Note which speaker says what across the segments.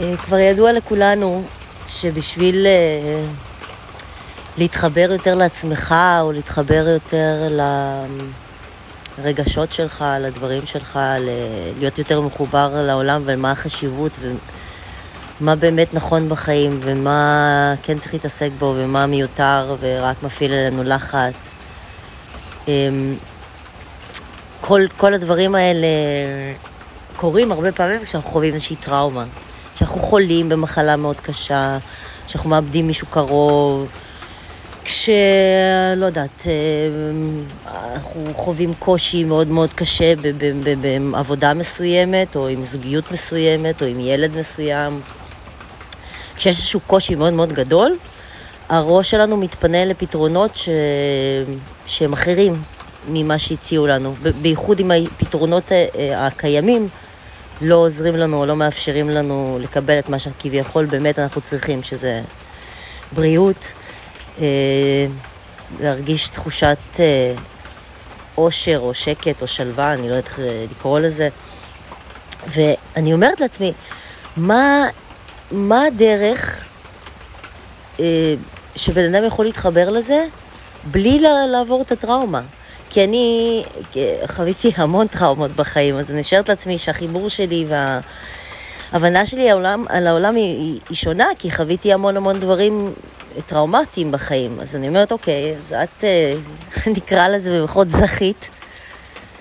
Speaker 1: אה, כבר ידוע לכולנו שבשביל אה, להתחבר יותר לעצמך, או להתחבר יותר לרגשות שלך, לדברים שלך, להיות יותר מחובר לעולם ומה החשיבות ומה באמת נכון בחיים ומה כן צריך להתעסק בו ומה מיותר ורק מפעיל עלינו לחץ. אמ, כל, כל הדברים האלה קורים הרבה פעמים כשאנחנו חווים איזושהי טראומה. כשאנחנו חולים במחלה מאוד קשה, כשאנחנו מאבדים מישהו קרוב, כש... לא יודעת, אה, אנחנו חווים קושי מאוד מאוד קשה בעבודה מסוימת, או עם זוגיות מסוימת, או עם ילד מסוים. כשיש איזשהו קושי מאוד מאוד גדול, הראש שלנו מתפנה לפתרונות ש... שהם אחרים ממה שהציעו לנו, בייחוד עם הפתרונות אה, הקיימים. לא עוזרים לנו או לא מאפשרים לנו לקבל את מה שכביכול באמת אנחנו צריכים, שזה בריאות, אה, להרגיש תחושת אה, אושר או שקט או שלווה, אני לא יודעת איך לקרוא לזה. ואני אומרת לעצמי, מה, מה הדרך אה, שבן אדם יכול להתחבר לזה בלי לעבור את הטראומה? כי אני חוויתי המון טראומות בחיים, אז אני נשארת לעצמי שהחיבור שלי וההבנה שלי העולם, על העולם היא, היא שונה, כי חוויתי המון המון דברים טראומטיים בחיים. אז אני אומרת, אוקיי, אז את, אה, נקרא לזה במחוז זכית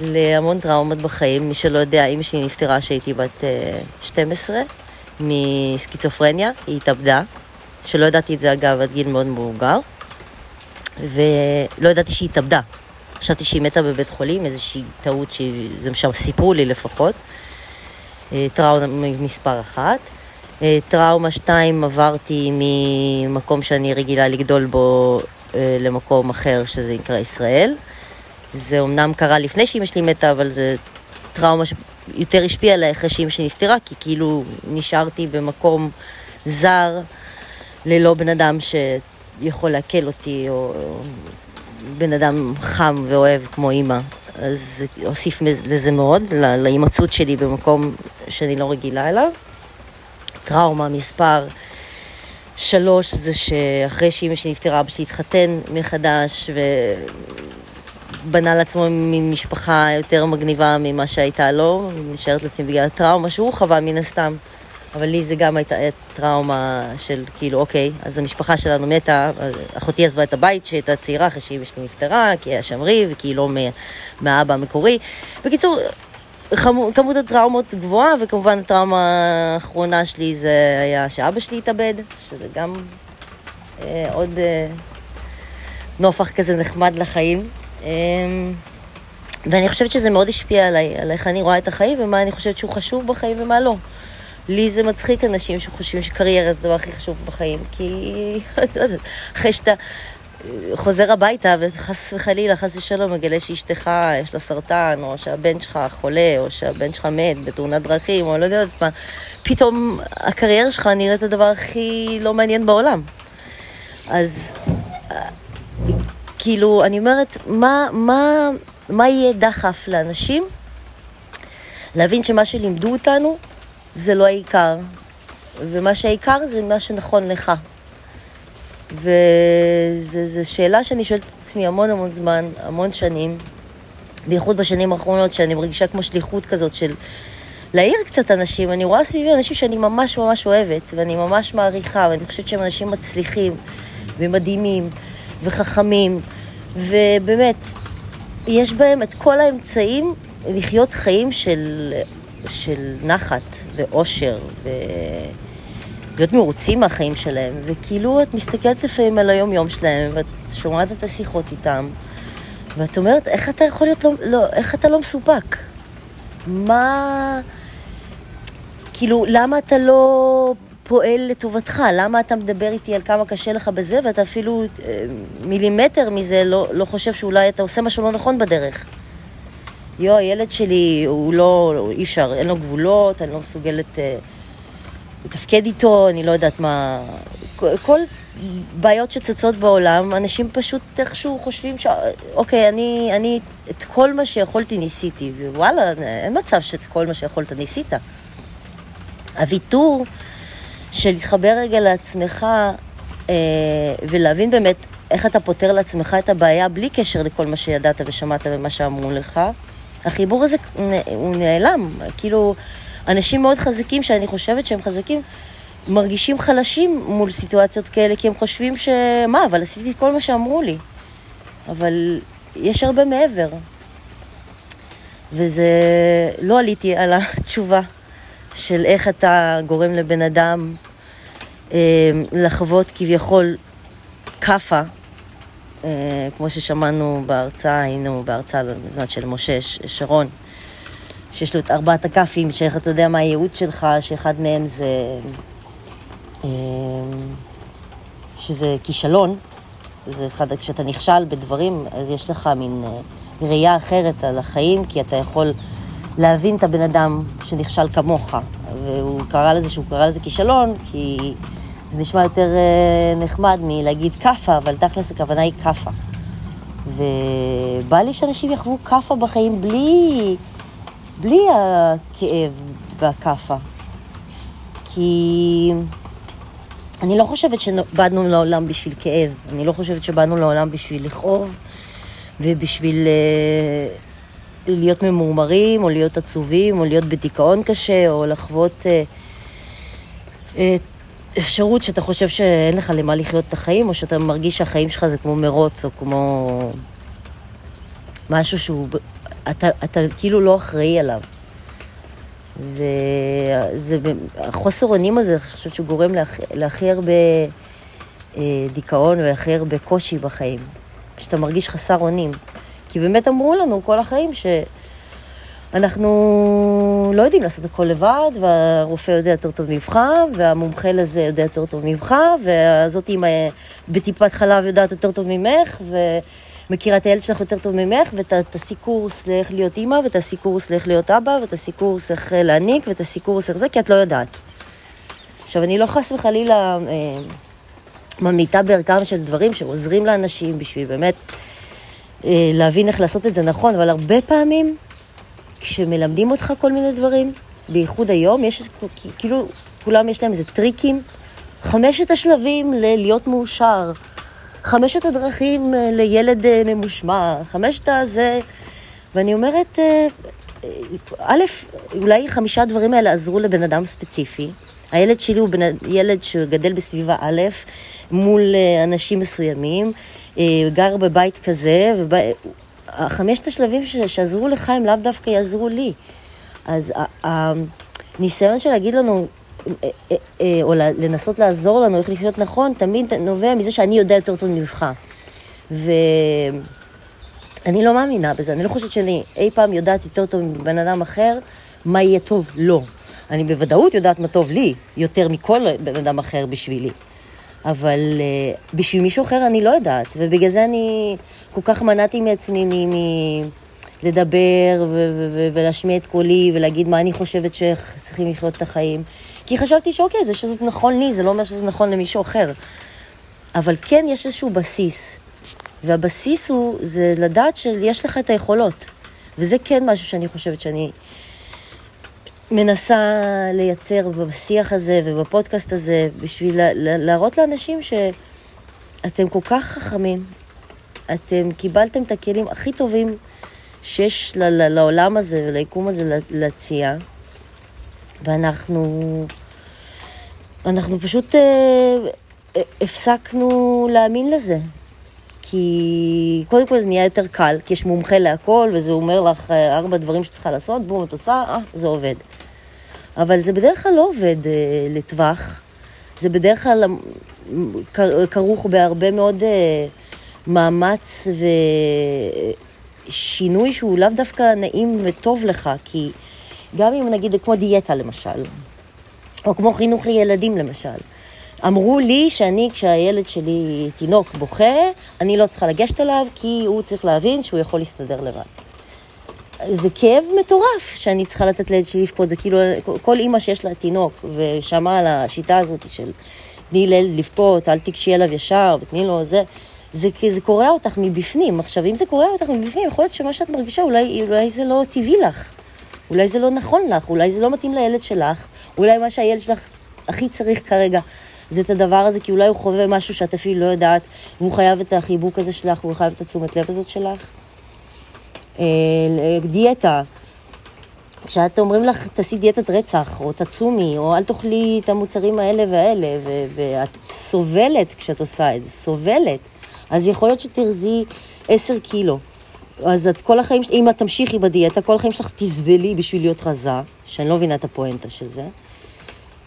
Speaker 1: להמון טראומות בחיים. מי שלא יודע, אמא שלי נפטרה כשהייתי בת 12 אה, מסקיצופרניה, היא התאבדה, שלא ידעתי את זה אגב עד גיל מאוד מבוגר, ולא ידעתי שהיא התאבדה. חשבתי שהיא מתה בבית חולים, איזושהי טעות שזה מה שסיפרו לי לפחות. אה, טראומה מספר אחת. אה, טראומה שתיים עברתי ממקום שאני רגילה לגדול בו אה, למקום אחר, שזה נקרא ישראל. זה אמנם קרה לפני שאימא שלי מתה, אבל זה טראומה שיותר השפיעה עליי אחרי שאימא שלי נפטרה, כי כאילו נשארתי במקום זר, ללא בן אדם שיכול לעכל אותי, או בן אדם חם ואוהב כמו אימא, אז אוסיף לזה מאוד, להימצאות שלי במקום שאני לא רגילה אליו. טראומה מספר שלוש זה שאחרי שאימא שלי נפטרה, אבא שלי התחתן מחדש ובנה לעצמו מין משפחה יותר מגניבה ממה שהייתה לו, נשארת לעצמי בגלל הטראומה שהוא חווה מן הסתם. אבל לי זה גם הייתה טראומה של כאילו, אוקיי, אז המשפחה שלנו מתה, אחותי עזבה את הבית שהיא הייתה צעירה אחרי שאימא שלי נפטרה, כי היה שם ריב, כי היא לא מהאבא המקורי. בקיצור, כמות הטראומות גבוהה, וכמובן הטראומה האחרונה שלי זה היה שאבא שלי התאבד, שזה גם אה, עוד אה, נופח כזה נחמד לחיים. אה, ואני חושבת שזה מאוד השפיע עליי, על איך אני רואה את החיים ומה אני חושבת שהוא חשוב בחיים ומה לא. לי זה מצחיק אנשים שחושבים שקריירה זה הדבר הכי חשוב בחיים, כי אחרי שאתה חוזר הביתה וחס וחלילה, חס ושלום, מגלה שאשתך יש לה סרטן, או שהבן שלך חולה, או שהבן שלך מת בתאונת דרכים, או לא יודעת מה, פתאום הקריירה שלך נראית הדבר הכי לא מעניין בעולם. אז כאילו, אני אומרת, מה, מה, מה יהיה דחף לאנשים? להבין שמה שלימדו אותנו זה לא העיקר. ומה שהעיקר זה מה שנכון לך. וזו שאלה שאני שואלת את עצמי המון המון זמן, המון שנים, בייחוד בשנים האחרונות, שאני מרגישה כמו שליחות כזאת של להעיר קצת אנשים. אני רואה סביבי אנשים שאני ממש ממש אוהבת, ואני ממש מעריכה, ואני חושבת שהם אנשים מצליחים, ומדהימים, וחכמים, ובאמת, יש בהם את כל האמצעים לחיות חיים של של נחת ואושר ולהיות מרוצים מהחיים שלהם, וכאילו את מסתכלת לפעמים על היום-יום שלהם ואת שומעת את השיחות איתם ואת אומרת, איך אתה יכול להיות לא, לא איך אתה לא מסופק? מה... כאילו, למה אתה לא פועל לטובתך? למה אתה מדבר איתי על כמה קשה לך בזה, ואתה אפילו אה, מילימטר מזה לא, לא חושב שאולי אתה עושה משהו לא נכון בדרך? יו, הילד שלי, הוא לא, אי אפשר, אין לו גבולות, אני לא מסוגלת אה, לתפקד איתו, אני לא יודעת מה... כל בעיות שצצות בעולם, אנשים פשוט איכשהו חושבים ש... אוקיי, אני, אני את כל מה שיכולתי ניסיתי, ווואלה, אין מצב שאת כל מה שיכולת ניסית. הוויתור של להתחבר רגע לעצמך אה, ולהבין באמת איך אתה פותר לעצמך את הבעיה בלי קשר לכל מה שידעת ושמעת ומה שאמרו לך. החיבור הזה הוא נעלם, כאילו אנשים מאוד חזקים, שאני חושבת שהם חזקים, מרגישים חלשים מול סיטואציות כאלה, כי הם חושבים ש... מה, אבל עשיתי את כל מה שאמרו לי. אבל יש הרבה מעבר. וזה... לא עליתי על התשובה של איך אתה גורם לבן אדם אה, לחוות כביכול כאפה, כמו ששמענו בהרצאה, היינו בהרצאה בזמן של משה שרון, שיש לו את ארבעת הכאפים, שאיך אתה יודע מה הייעוד שלך, שאחד מהם זה... אה, שזה כישלון, זה אחד, כשאתה נכשל בדברים, אז יש לך מין אה, ראייה אחרת על החיים, כי אתה יכול להבין את הבן אדם שנכשל כמוך. והוא קרא לזה שהוא קרא לזה כישלון, כי זה נשמע יותר אה, נחמד מלהגיד כאפה, אבל תכלס הכוונה היא כאפה. ובא לי שאנשים יחוו כאפה בחיים בלי, בלי הכאב והכאפה. כי אני לא חושבת שבאנו לעולם בשביל כאב, אני לא חושבת שבאנו לעולם בשביל לכאוב ובשביל אה, להיות ממורמרים, או להיות עצובים, או להיות בדיכאון קשה, או לחוות אה, אה, אפשרות שאתה חושב שאין לך למה לחיות את החיים, או שאתה מרגיש שהחיים שלך זה כמו מרוץ, או כמו משהו שהוא... אתה, אתה כאילו לא אחראי עליו. וזה, החוסר אונים הזה, אני חושבת שהוא גורם להכי, הרבה אה, דיכאון והכי הרבה קושי בחיים. שאתה מרגיש חסר אונים. כי באמת אמרו לנו כל החיים שאנחנו לא יודעים לעשות הכל לבד, והרופא יודע יותר טוב ממך, והמומחה לזה יודע יותר טוב ממך, והזאת אימא בטיפת חלב יודעת יותר טוב ממך, ומכירה את הילד שלך יותר טוב ממך, ותעשי קורס לאיך להיות אימא, ותעשי קורס לאיך להיות אבא, ותעשי קורס איך להעניק, ותעשי קורס איך זה, כי את לא יודעת. עכשיו, אני לא חס וחלילה אה, ממליטה בערכם של דברים שעוזרים לאנשים בשביל באמת אה, להבין איך לעשות את זה נכון, אבל הרבה פעמים כשמלמדים אותך כל מיני דברים, בייחוד היום, יש כאילו, כולם יש להם איזה טריקים. חמשת השלבים ללהיות מאושר, חמשת הדרכים אה, לילד אה, ממושמע, חמשת הזה... ואני אומרת, א', אולי חמישה הדברים האלה עזרו לבן אדם ספציפי. הילד שלי הוא בן, ילד שגדל בסביבה א', מול אנשים מסוימים. אה, גר בבית כזה, וחמשת השלבים שעזרו לך הם לאו דווקא יעזרו לי. אז הניסיון של להגיד לנו, אה, אה, או לנסות לעזור לנו איך לחיות נכון, תמיד נובע מזה שאני יודע יותר טוב ממך. ואני לא מאמינה בזה, אני לא חושבת שאני אי פעם יודעת יותר טוב מבן אדם אחר מה יהיה טוב לו. לא. אני בוודאות יודעת מה טוב לי, יותר מכל בן אדם אחר בשבילי. אבל uh, בשביל מישהו אחר אני לא יודעת, ובגלל זה אני כל כך מנעתי מעצמי מלדבר ולהשמיע את קולי ולהגיד מה אני חושבת שצריכים לחיות את החיים. כי חשבתי שאוקיי, זה שזה נכון לי, זה לא אומר שזה נכון למישהו אחר. אבל כן יש איזשהו בסיס, והבסיס הוא, זה לדעת שיש לך את היכולות. וזה כן משהו שאני חושבת שאני מנסה לייצר בשיח הזה ובפודקאסט הזה בשביל להראות לאנשים שאתם כל כך חכמים, אתם קיבלתם את הכלים הכי טובים שיש לעולם הזה וליקום הזה להציע, ואנחנו אנחנו פשוט אה, הפסקנו להאמין לזה. כי קודם כל זה נהיה יותר קל, כי יש מומחה להכל, וזה אומר לך אה, ארבע דברים שצריכה לעשות, בום, את עושה, אה, זה עובד. אבל זה בדרך כלל לא עובד אה, לטווח. זה בדרך כלל כרוך בהרבה מאוד אה, מאמץ ושינוי שהוא לאו דווקא נעים וטוב לך, כי גם אם נגיד כמו דיאטה למשל, או כמו חינוך לילדים למשל, אמרו לי שאני, כשהילד שלי תינוק בוכה, אני לא צריכה לגשת אליו, כי הוא צריך להבין שהוא יכול להסתדר לבד. זה כאב מטורף שאני צריכה לתת לילד שלי לבכות, זה כאילו, כל אימא שיש לה תינוק ושמעה על השיטה הזאת של תני לילד לבכות, אל תקשי עליו ישר ותני לו זה, זה, זה קורע אותך מבפנים. עכשיו, אם זה קורע אותך מבפנים, יכול להיות שמה שאת מרגישה, אולי, אולי זה לא טבעי לך, אולי זה לא נכון לך, אולי זה לא מתאים לילד שלך, אולי מה שהילד שלך הכי צריך כרגע זה את הדבר הזה, כי אולי הוא חווה משהו שאת אפילו לא יודעת, והוא חייב את החיבוק הזה שלך, והוא חייב את התשומת לב הזאת שלך. אה, דיאטה, כשאת אומרים לך, תעשי דיאטת רצח, או תצומי, או אל תאכלי את המוצרים האלה והאלה, ו- ואת סובלת כשאת עושה את זה, סובלת, אז יכול להיות שתרזי עשר קילו. אז את כל החיים, אם את תמשיכי בדיאטה, כל החיים שלך תסבלי בשביל להיות רזה, שאני לא מבינה את הפואנטה של זה,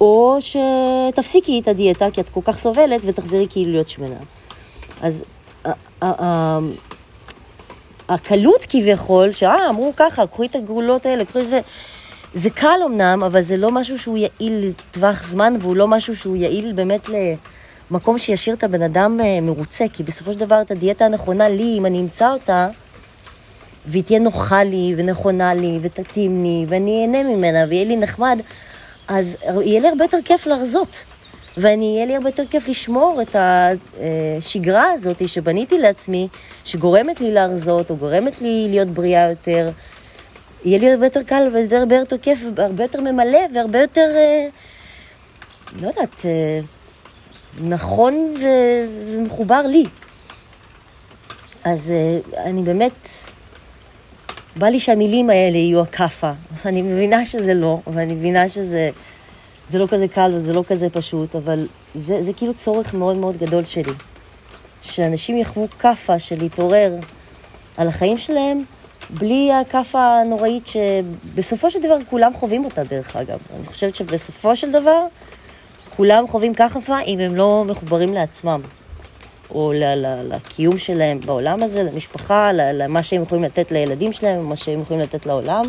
Speaker 1: או שתפסיקי את הדיאטה, כי את כל כך סובלת, ותחזרי כאילו להיות שמנה. אז הקלות כביכול, שאה, אמרו ככה, קחו את הגבולות האלה, קחו את זה. זה קל אמנם, אבל זה לא משהו שהוא יעיל לטווח זמן, והוא לא משהו שהוא יעיל באמת למקום שישאיר את הבן אדם אה, מרוצה, כי בסופו של דבר את הדיאטה הנכונה לי, אם אני אמצא אותה, והיא תהיה נוחה לי, ונכונה לי, ותתאים לי, ואני אהנה ממנה, ויהיה לי נחמד, אז יהיה לי הרבה יותר כיף להרזות. ואני, יהיה לי הרבה יותר כיף לשמור את השגרה הזאת שבניתי לעצמי, שגורמת לי להרזות, או גורמת לי להיות בריאה יותר. יהיה לי הרבה יותר קל והרבה יותר כיף, והרבה יותר ממלא, והרבה יותר, אה, לא יודעת, אה, נכון ומחובר לי. אז אה, אני באמת, בא לי שהמילים האלה יהיו הכאפה. אני מבינה שזה לא, ואני מבינה שזה... זה לא כזה קל וזה לא כזה פשוט, אבל זה, זה כאילו צורך מאוד מאוד גדול שלי. שאנשים יחוו כאפה של להתעורר על החיים שלהם, בלי הכאפה הנוראית שבסופו של דבר כולם חווים אותה, דרך אגב. אני חושבת שבסופו של דבר כולם חווים כאפה אם הם לא מחוברים לעצמם, או לקיום שלהם בעולם הזה, למשפחה, למה שהם יכולים לתת לילדים שלהם, מה שהם יכולים לתת לעולם.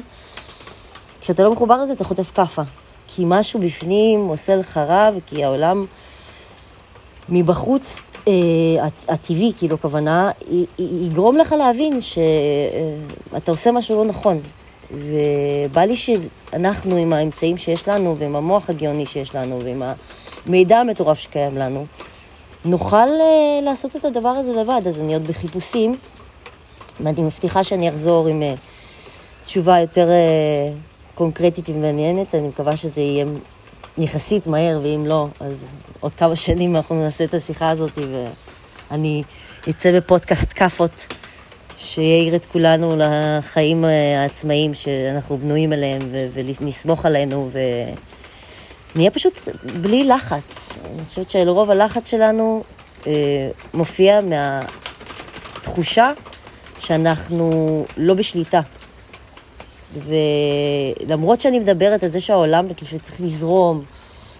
Speaker 1: כשאתה לא מחובר לזה, אתה חוטף כאפה. כי משהו בפנים עושה לך רע, וכי העולם מבחוץ, אה, הטבעי, כאילו, הכוונה, יגרום לך להבין שאתה עושה משהו לא נכון. ובא לי שאנחנו, עם האמצעים שיש לנו, ועם המוח הגאוני שיש לנו, ועם המידע המטורף שקיים לנו, נוכל uh, לעשות את הדבר הזה לבד. אז אני עוד בחיפושים, ואני מבטיחה שאני אחזור עם uh, תשובה יותר uh, קונקרטית ומעניינת, אני מקווה שזה יהיה יחסית מהר, ואם לא, אז עוד כמה שנים אנחנו נעשה את השיחה הזאת, ואני אצא בפודקאסט כאפות, שיעיר את כולנו לחיים העצמאיים שאנחנו בנויים עליהם, ונסמוך עלינו, ונהיה פשוט בלי לחץ. אני חושבת שלרוב הלחץ שלנו אה, מופיע מהתחושה שאנחנו לא בשליטה. ולמרות שאני מדברת על זה שהעולם צריך לזרום,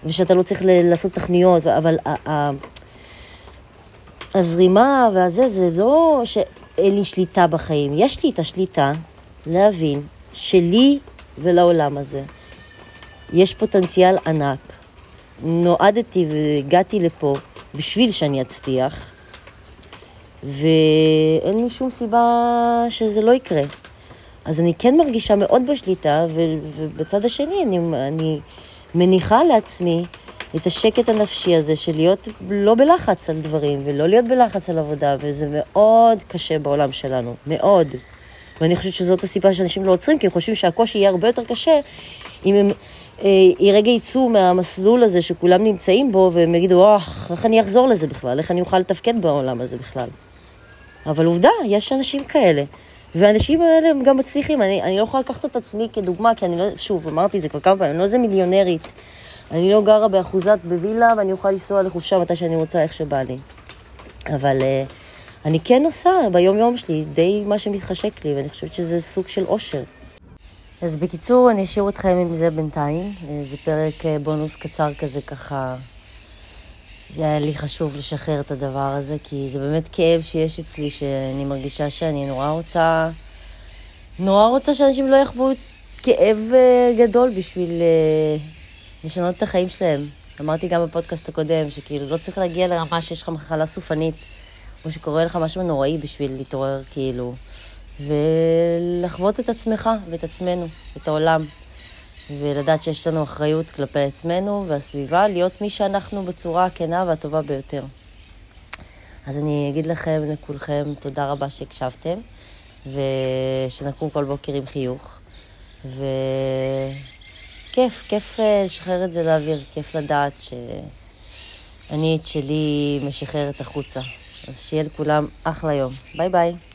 Speaker 1: ושאתה לא צריך לעשות תכניות, אבל הזרימה והזה, זה לא שאין לי שליטה בחיים. יש לי את השליטה להבין שלי ולעולם הזה יש פוטנציאל ענק. נועדתי והגעתי לפה בשביל שאני אצליח, ואין לי שום סיבה שזה לא יקרה. אז אני כן מרגישה מאוד בשליטה, ובצד השני אני, אני מניחה לעצמי את השקט הנפשי הזה של להיות לא בלחץ על דברים, ולא להיות בלחץ על עבודה, וזה מאוד קשה בעולם שלנו, מאוד. ואני חושבת שזאת הסיבה שאנשים לא עוצרים, כי הם חושבים שהקושי יהיה הרבה יותר קשה אם הם אה, רגע יצאו מהמסלול הזה שכולם נמצאים בו, והם יגידו, אוח, איך אני אחזור לזה בכלל? איך אני אוכל לתפקד בעולם הזה בכלל? אבל עובדה, יש אנשים כאלה. והאנשים האלה הם גם מצליחים. אני, אני לא יכולה לקחת את עצמי כדוגמה, כי אני לא, שוב, אמרתי את זה כבר כמה פעמים, אני לא איזה מיליונרית. אני לא גרה באחוזת בווילה, ואני אוכל לנסוע לחופשה מתי שאני רוצה, איך שבא לי. אבל uh, אני כן עושה ביום-יום שלי די מה שמתחשק לי, ואני חושבת שזה סוג של אושר. אז בקיצור, אני אשאיר אתכם עם זה בינתיים. אה, זה פרק אה, בונוס קצר כזה, ככה... זה היה לי חשוב לשחרר את הדבר הזה, כי זה באמת כאב שיש אצלי, שאני מרגישה שאני נורא רוצה, נורא רוצה שאנשים לא יחוו כאב אה, גדול בשביל uh, לשנות את החיים שלהם. אמרתי גם בפודקאסט הקודם, שכאילו לא צריך להגיע לרמה שיש לך מחלה סופנית, או שקורה לך משהו נוראי בשביל להתעורר, כאילו, ולחוות את עצמך ואת עצמנו, את העולם. ולדעת שיש לנו אחריות כלפי עצמנו והסביבה, להיות מי שאנחנו בצורה הכנה והטובה ביותר. אז אני אגיד לכם, לכולכם, תודה רבה שהקשבתם, ושנקום כל בוקר עם חיוך. כיף, כיף אה, לשחרר את זה לאוויר, כיף לדעת שאני את שלי משחררת החוצה. אז שיהיה לכולם אחלה יום. ביי ביי.